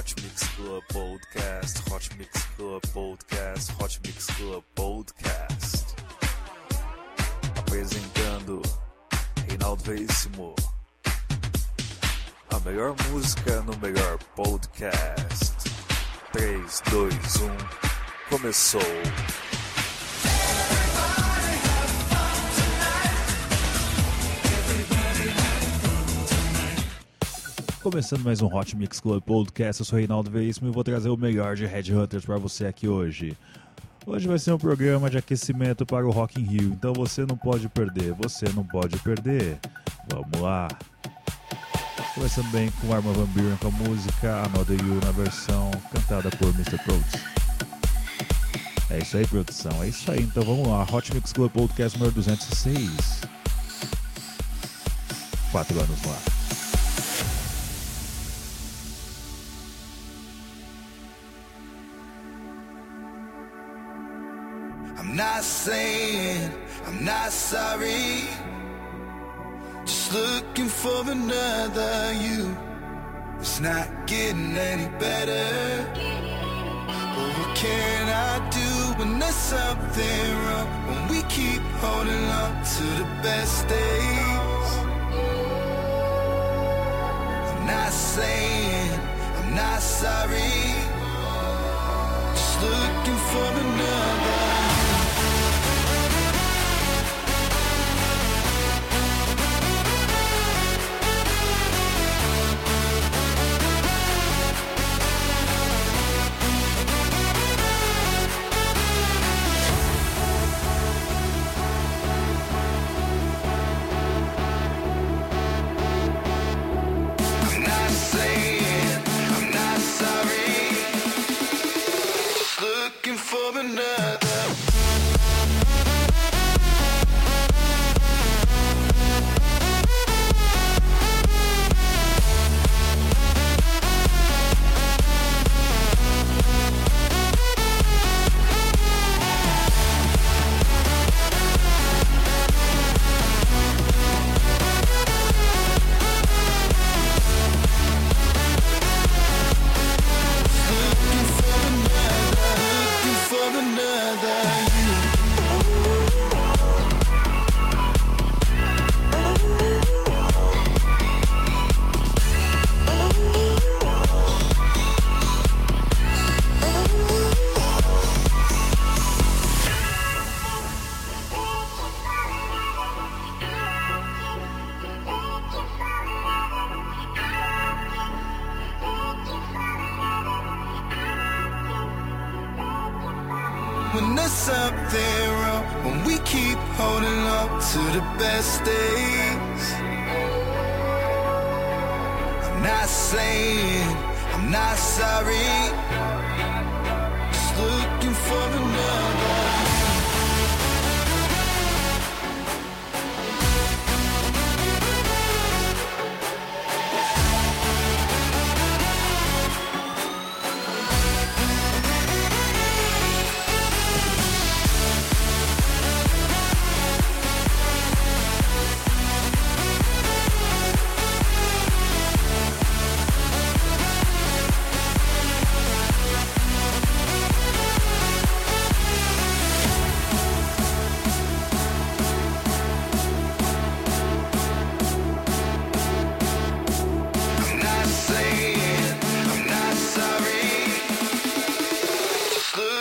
Hot Mix Club Podcast, Hot Mix Club Podcast, Hot Mix Club Podcast. Apresentando Reinaldo Veríssimo. A melhor música no melhor podcast. 3, 2, 1, começou. Começando mais um Hot Mix Club Podcast, eu sou Reinaldo Veríssimo e vou trazer o melhor de Headhunters para você aqui hoje. Hoje vai ser um programa de aquecimento para o Rock in Rio, então você não pode perder, você não pode perder. Vamos lá! Começando bem com Arma Van Buren com a música Another You na versão cantada por Mr. Protes. É isso aí, produção, é isso aí, então vamos lá. Hot Mix Club Podcast número 206. Quatro anos lá. Not saying I'm not sorry. Just looking for another you. It's not getting any better. But what can I do when there's something wrong? When we keep holding on to the best days. I'm not saying I'm not sorry. Just looking for another.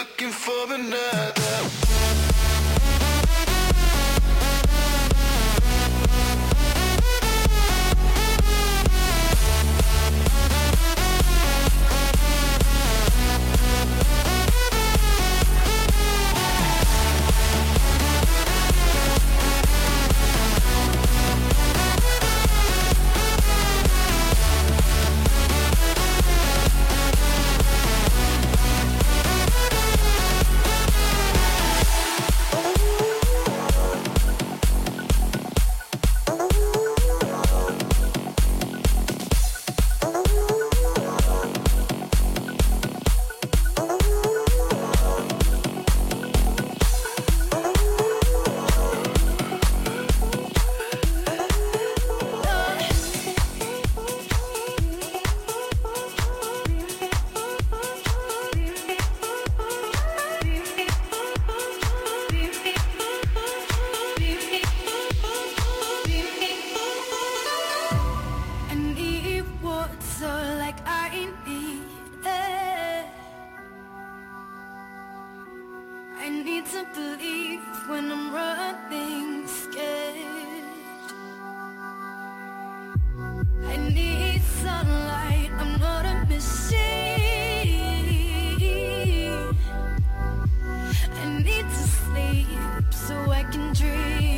looking for another. So I can dream.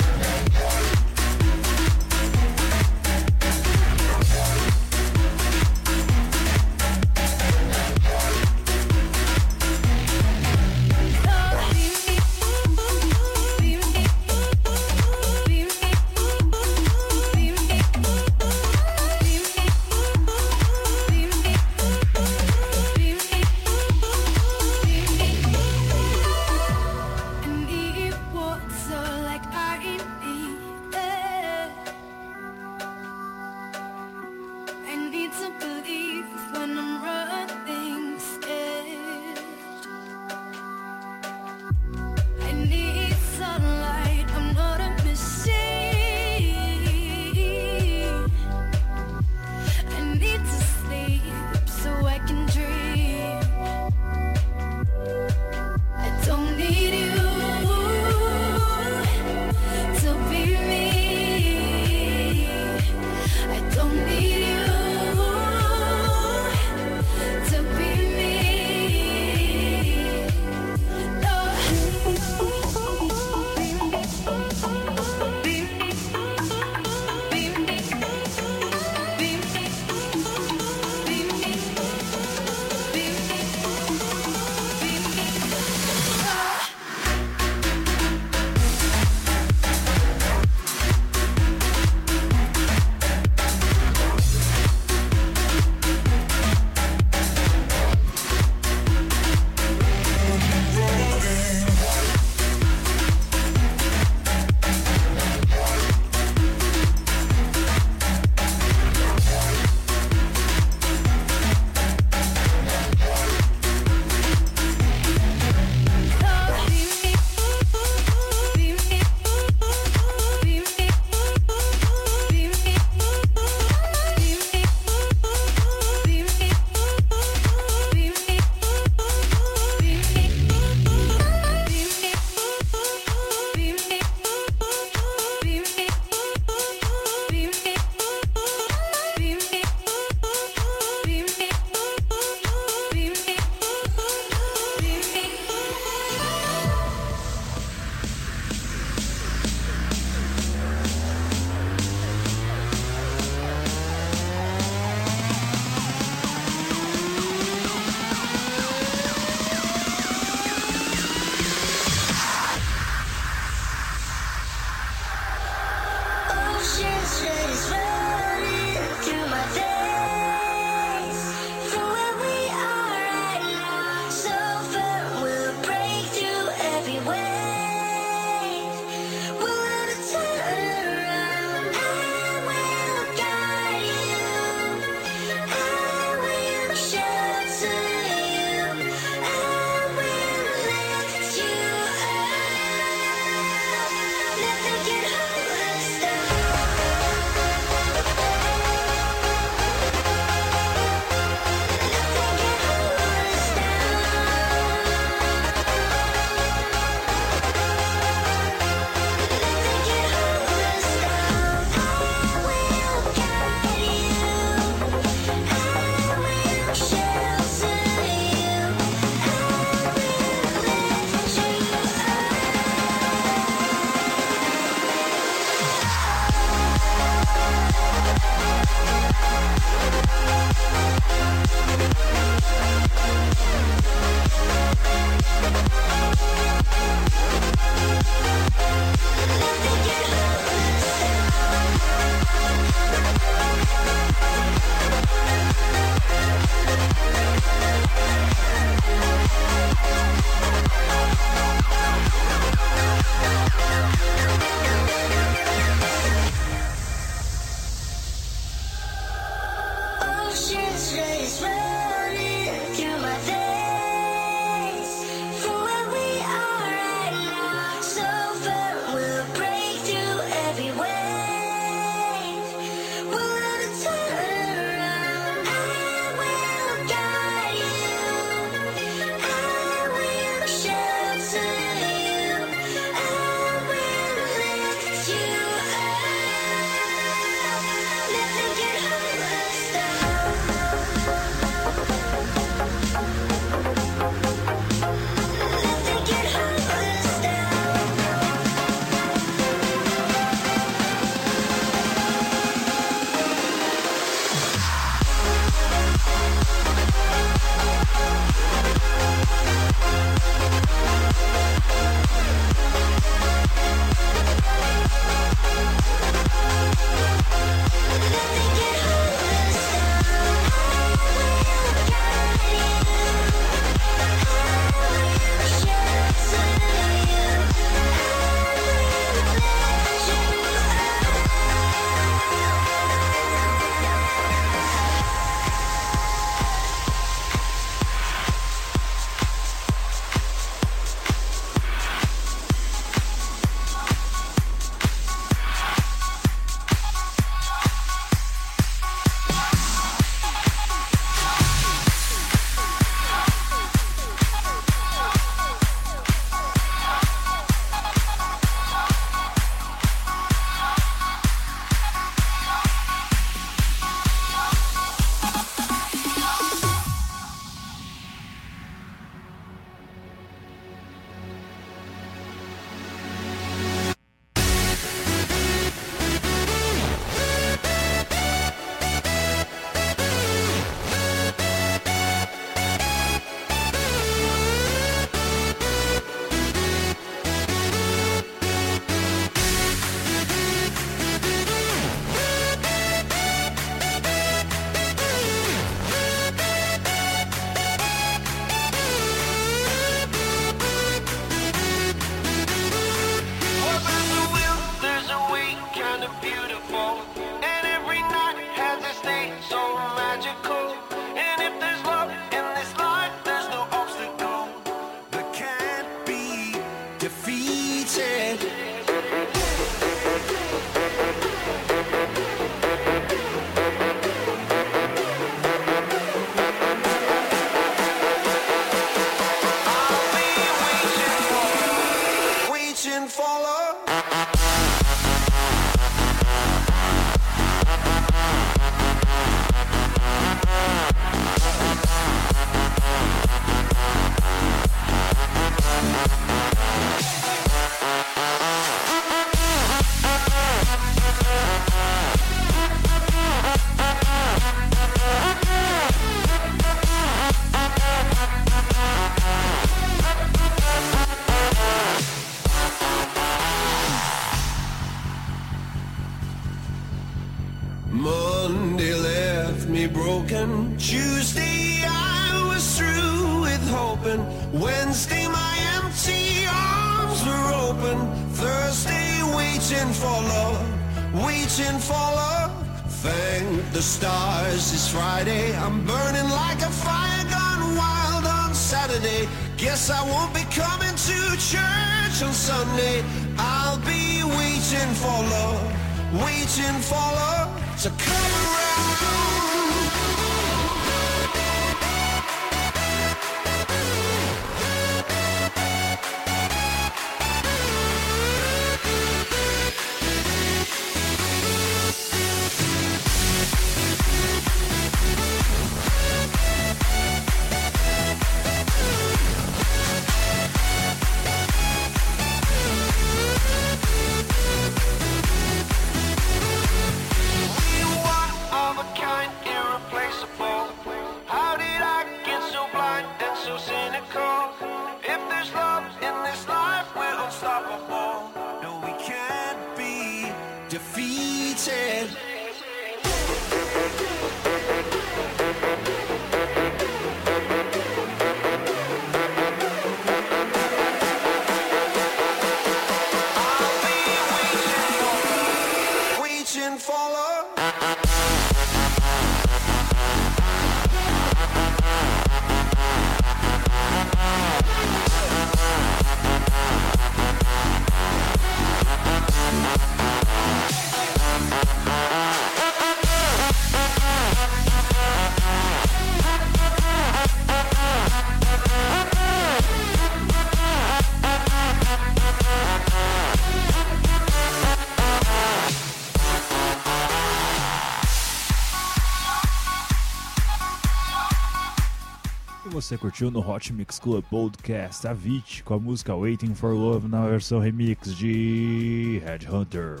Você curtiu no Hot Mix Club Podcast Avicii com a música Waiting for Love na versão remix de Headhunter.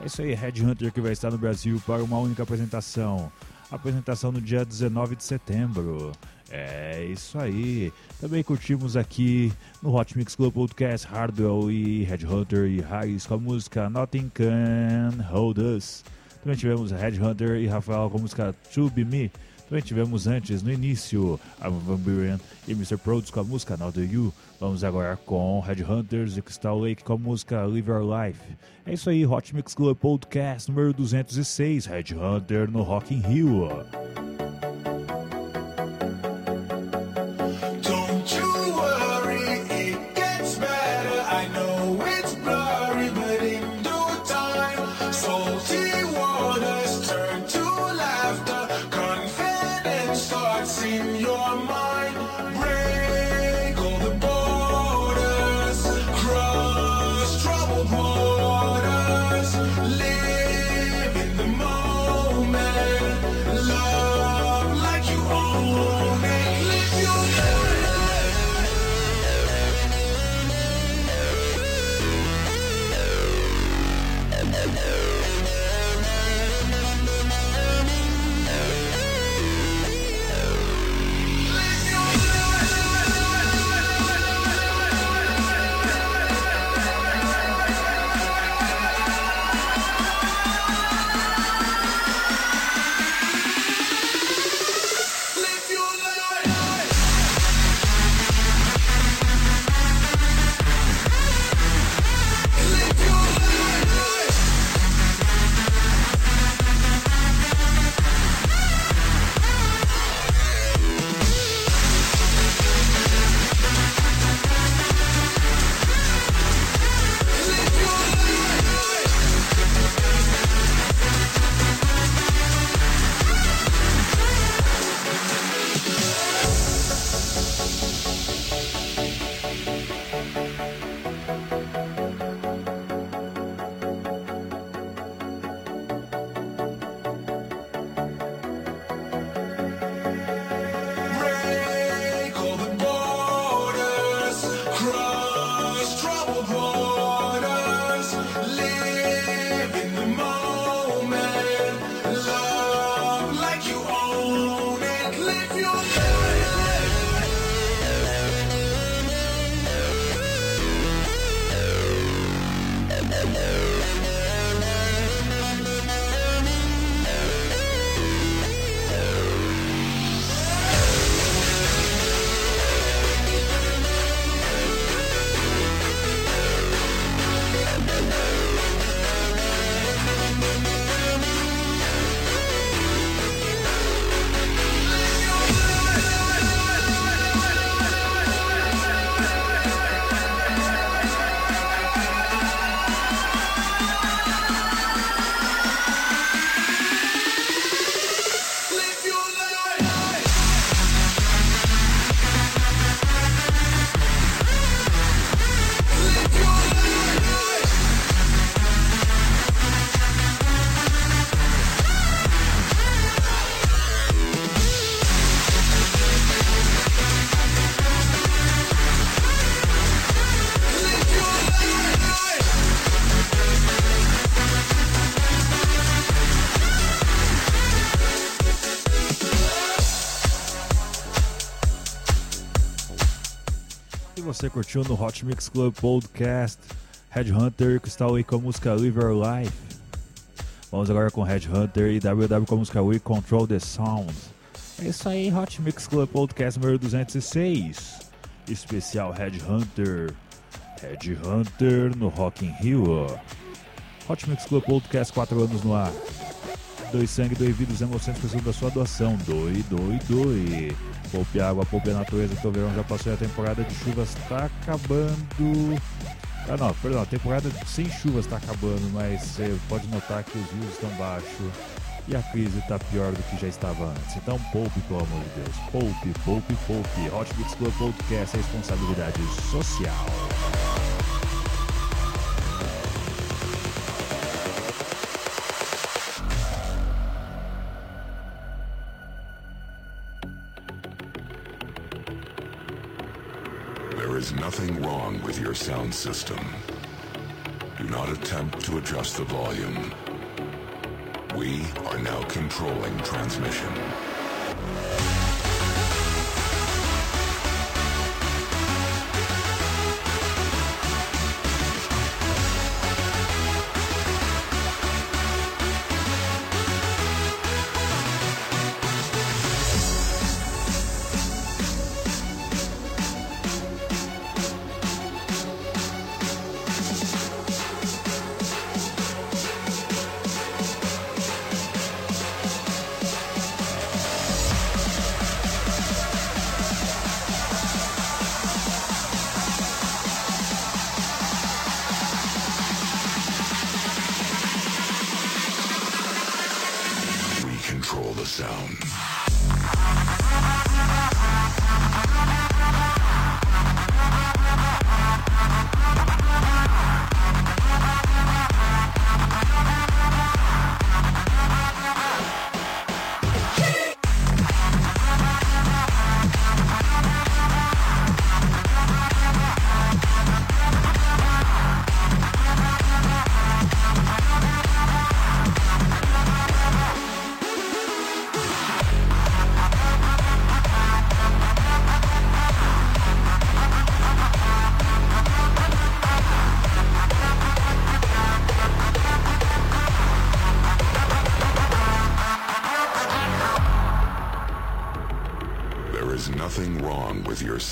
É isso aí, Headhunter que vai estar no Brasil para uma única apresentação. Apresentação no dia 19 de setembro. É isso aí. Também curtimos aqui no Hot Mix Club Podcast Hardwell e Headhunter e Harris com a música Nothing Can Hold Us. Também tivemos Headhunter e Rafael com a música To Be Me. Também tivemos antes, no início, a Van Buren e Mr. Produce com a música Now Do You. Vamos agora com Headhunters e Crystal Lake com a música Live Your Life. É isso aí, Hot Mix Club Podcast número 206, Headhunter no Rock in Rio. Yeah. Você curtiu no Hot Mix Club Podcast Headhunter, aí com a música Live Your Life. Vamos agora com Headhunter e WW com a música We Control the Sound. É isso aí, Hot Mix Club Podcast número 206. Especial Headhunter. Headhunter no Rock in Rio. Hot Mix Club Podcast 4 anos no ar. Doe sangue, doe vida, os emoções precisam da sua doação. Doe, doe, doe. Poupe água, poupe a natureza, que o verão já passou e a temporada de chuvas está acabando. Ah não, perdão, a temporada sem chuvas está acabando, mas você pode notar que os rios estão baixos e a crise está pior do que já estava antes. Então poupe, pelo amor de Deus. Poupe, poupe, poupe. Hot Mix Club Podcast é responsabilidade social. Nothing wrong with your sound system. Do not attempt to adjust the volume. We are now controlling transmission.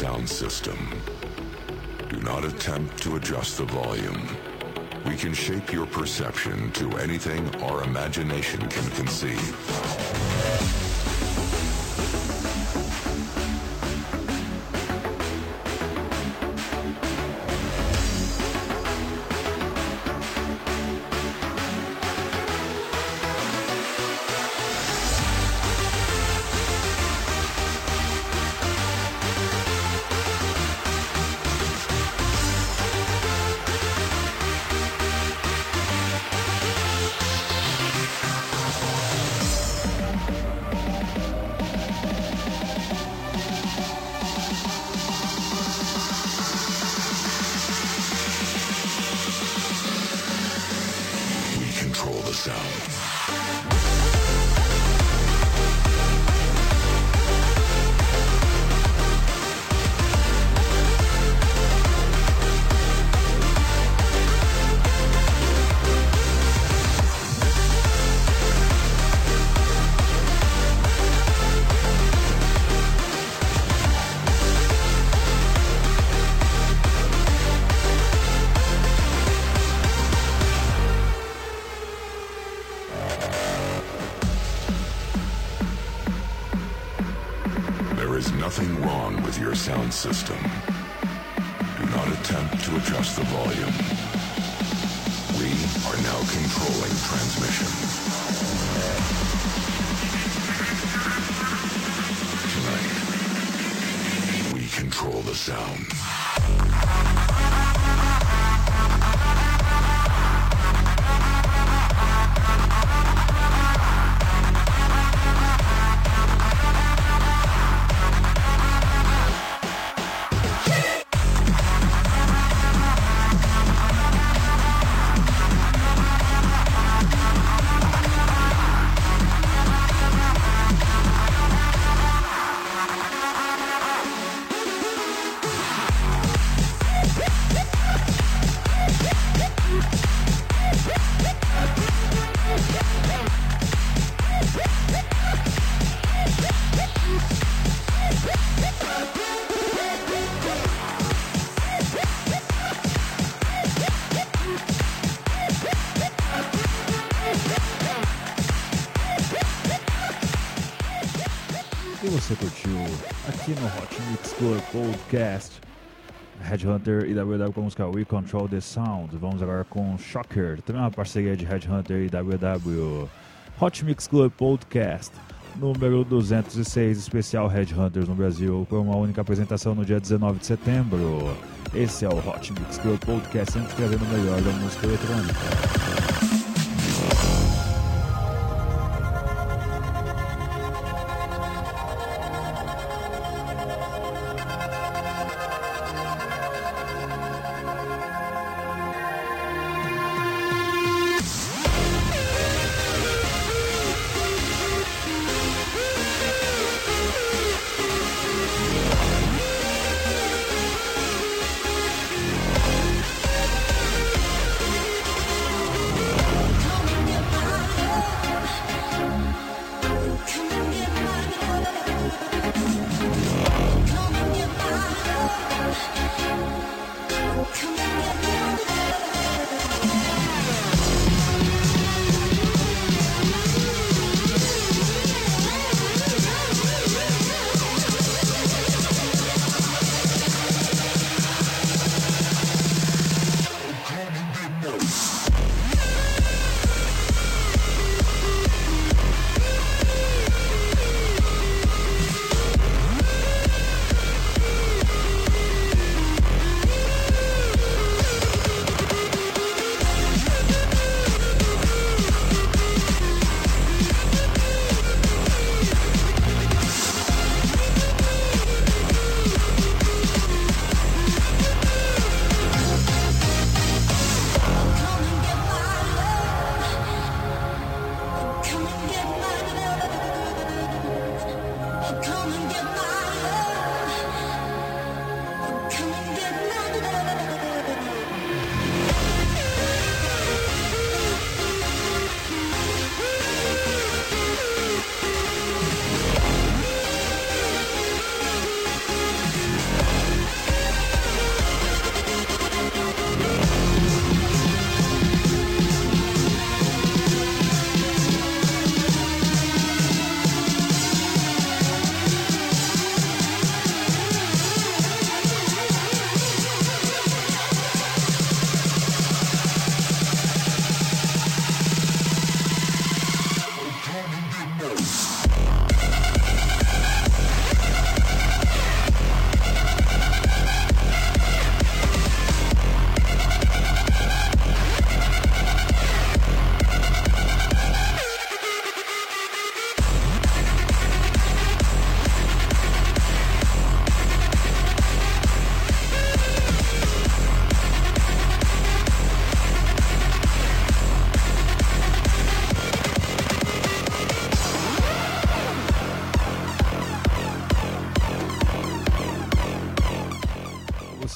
Sound system. Do not attempt to adjust the volume. We can shape your perception to anything our imagination can conceive. Is nothing wrong with your sound system. Do not attempt to adjust the volume. We are now controlling transmission. Tonight, we control the sound. Club Podcast Headhunter e WW com a música We Control the Sound. Vamos agora com Shocker, também uma parceria de Headhunter e WW. Hot Mix Club Podcast, número 206, especial Headhunters no Brasil, com uma única apresentação no dia 19 de setembro. Esse é o Hot Mix Club Podcast, sempre trazendo o melhor da música eletrônica.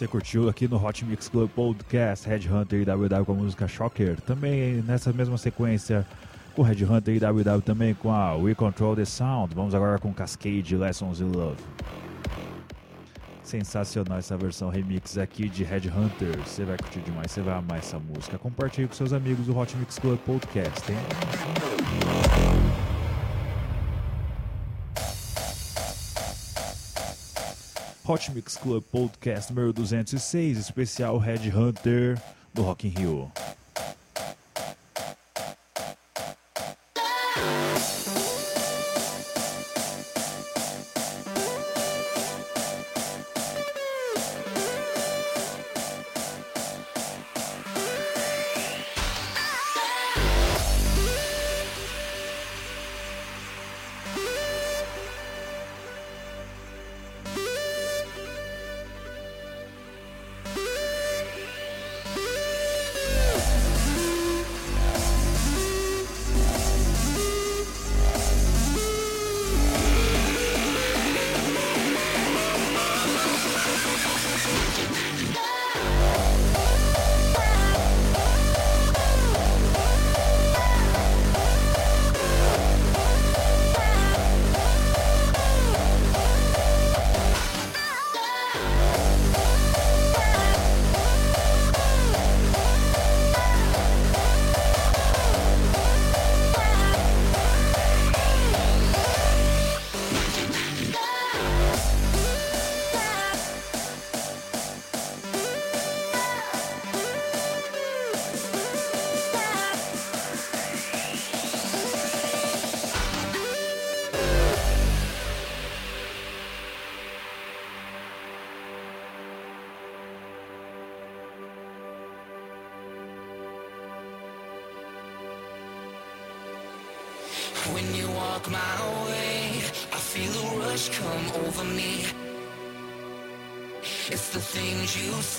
Você curtiu aqui no Hot Mix Club Podcast Headhunter e WW com a música Shocker. Também nessa mesma sequência com Headhunter e WW também com a We Control the Sound. Vamos agora com Cascade Lessons in Love. Sensacional essa versão remix aqui de Headhunter. Você vai curtir demais, você vai amar essa música. Compartilhe com seus amigos do Hot Mix Club Podcast, hein? Hot Mix Club Podcast número 206, especial Red Hunter do Rock in Rio.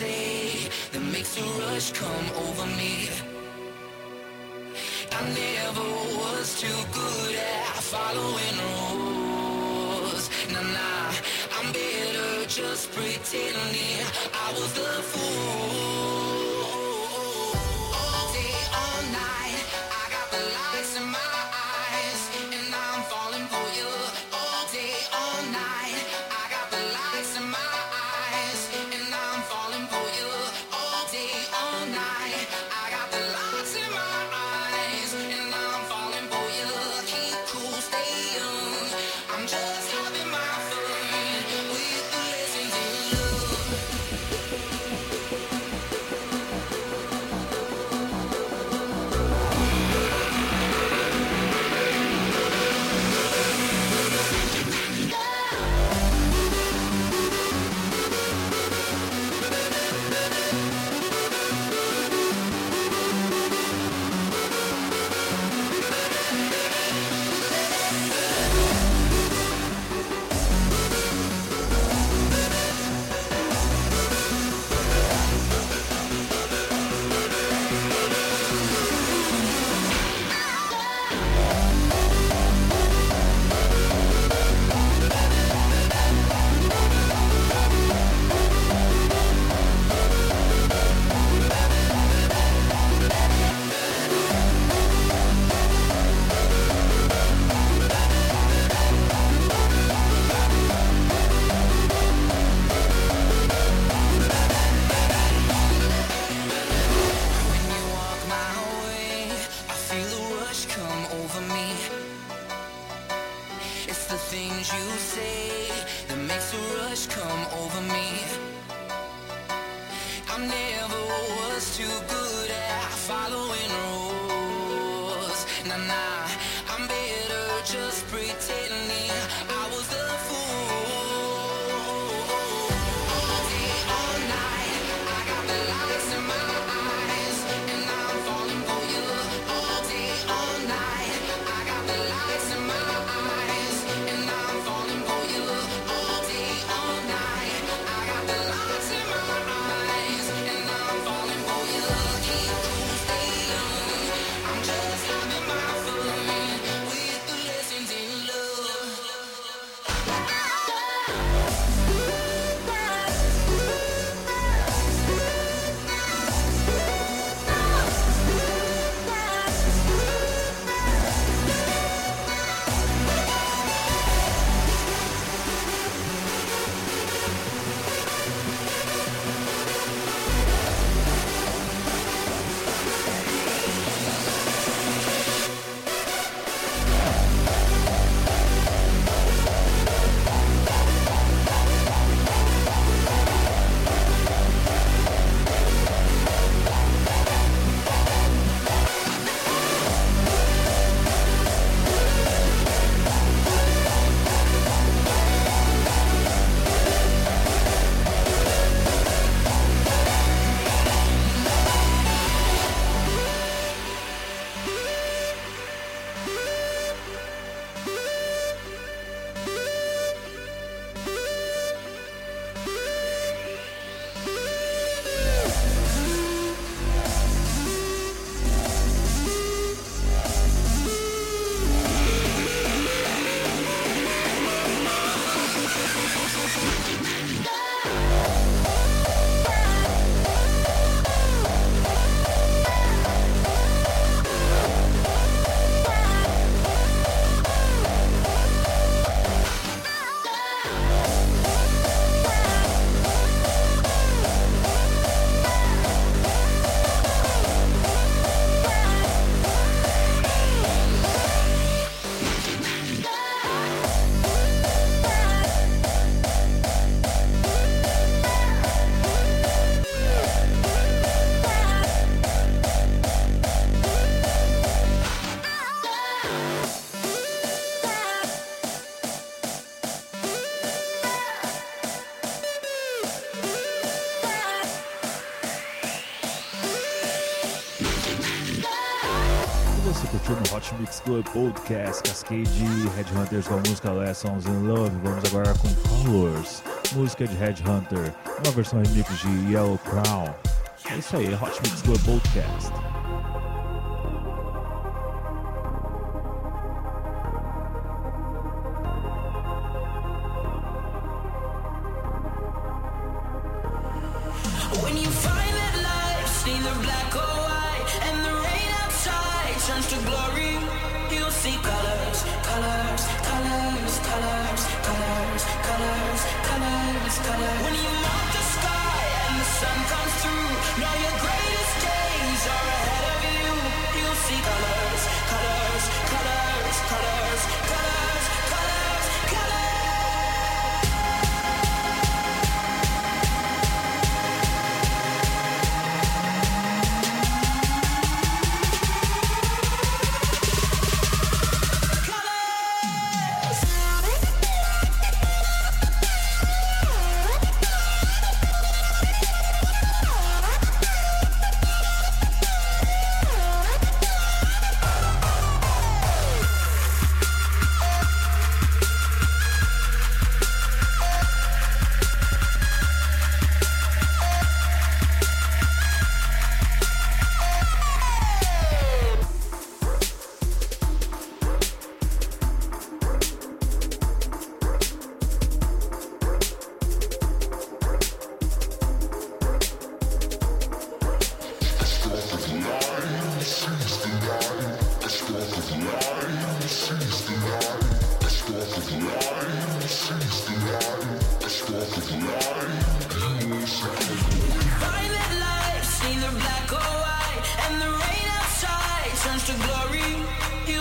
say that makes a rush come over me. I never was too good at following rules. Nah, nah, I'm better just pretending I was the fool. Club Podcast Cascade Headhunters com a música Lessons in Love. Vamos agora com Colors, música de Headhunter, uma versão remix de Yellow Crown. É isso aí, Hot Mix Club Podcast.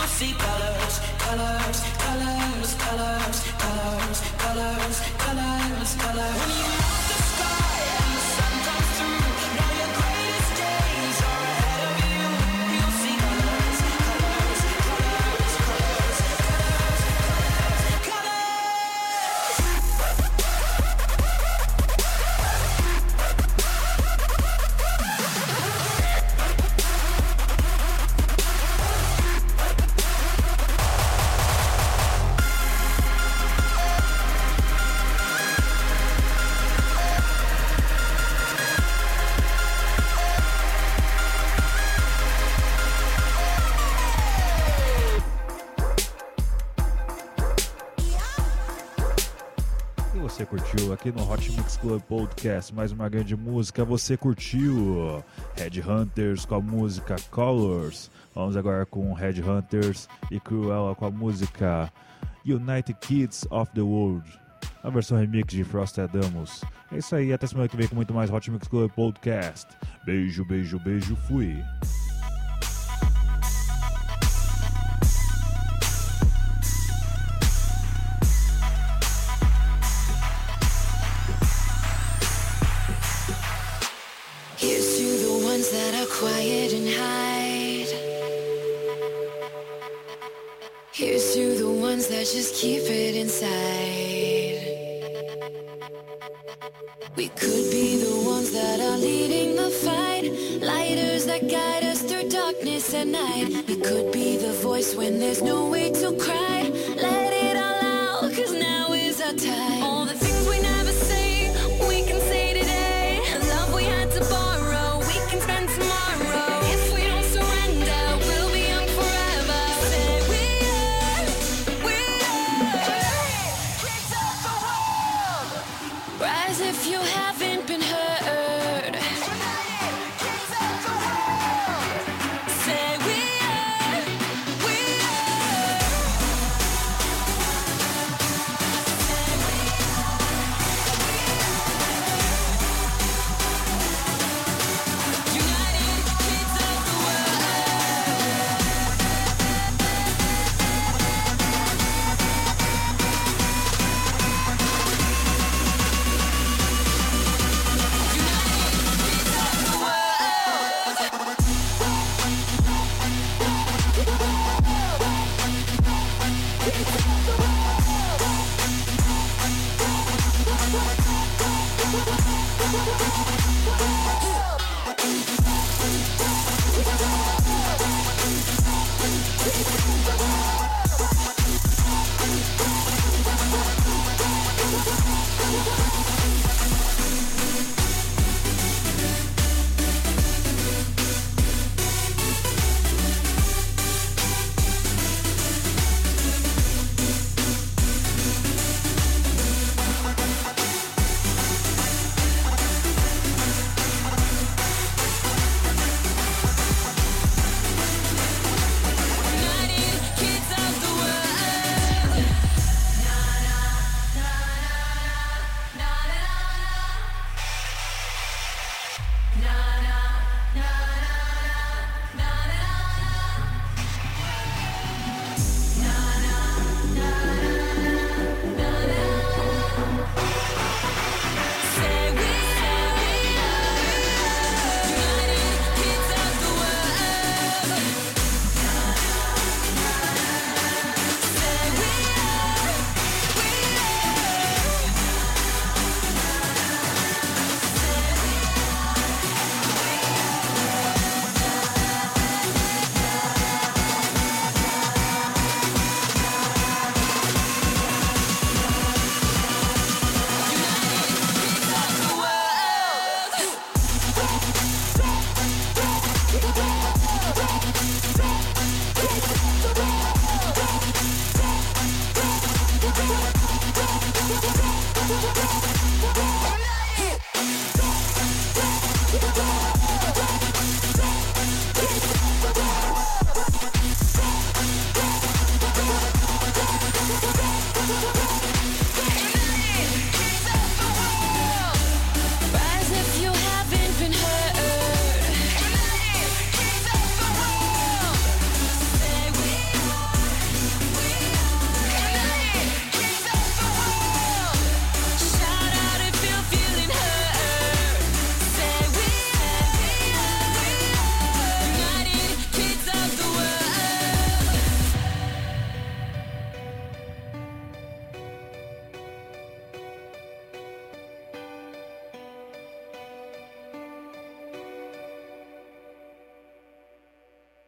See colors, colors, colors, colors, colors, colors, colors, colors. Club Podcast mais uma grande música. Você curtiu Headhunters com a música Colors. Vamos agora com Headhunters e Cruella com a música United Kids of the World. A versão remix de Frost Adamos. É isso aí, até semana que vem com muito mais Hot Mix Club Podcast. Beijo, beijo, beijo, fui. Quiet and hide. Here's to the ones that just keep it inside. We could be the ones that are leading the fight. Lighters that guide us through darkness at night. We could be the voice when there's no way to cry. Let it all out, cause now is our time. Yeah.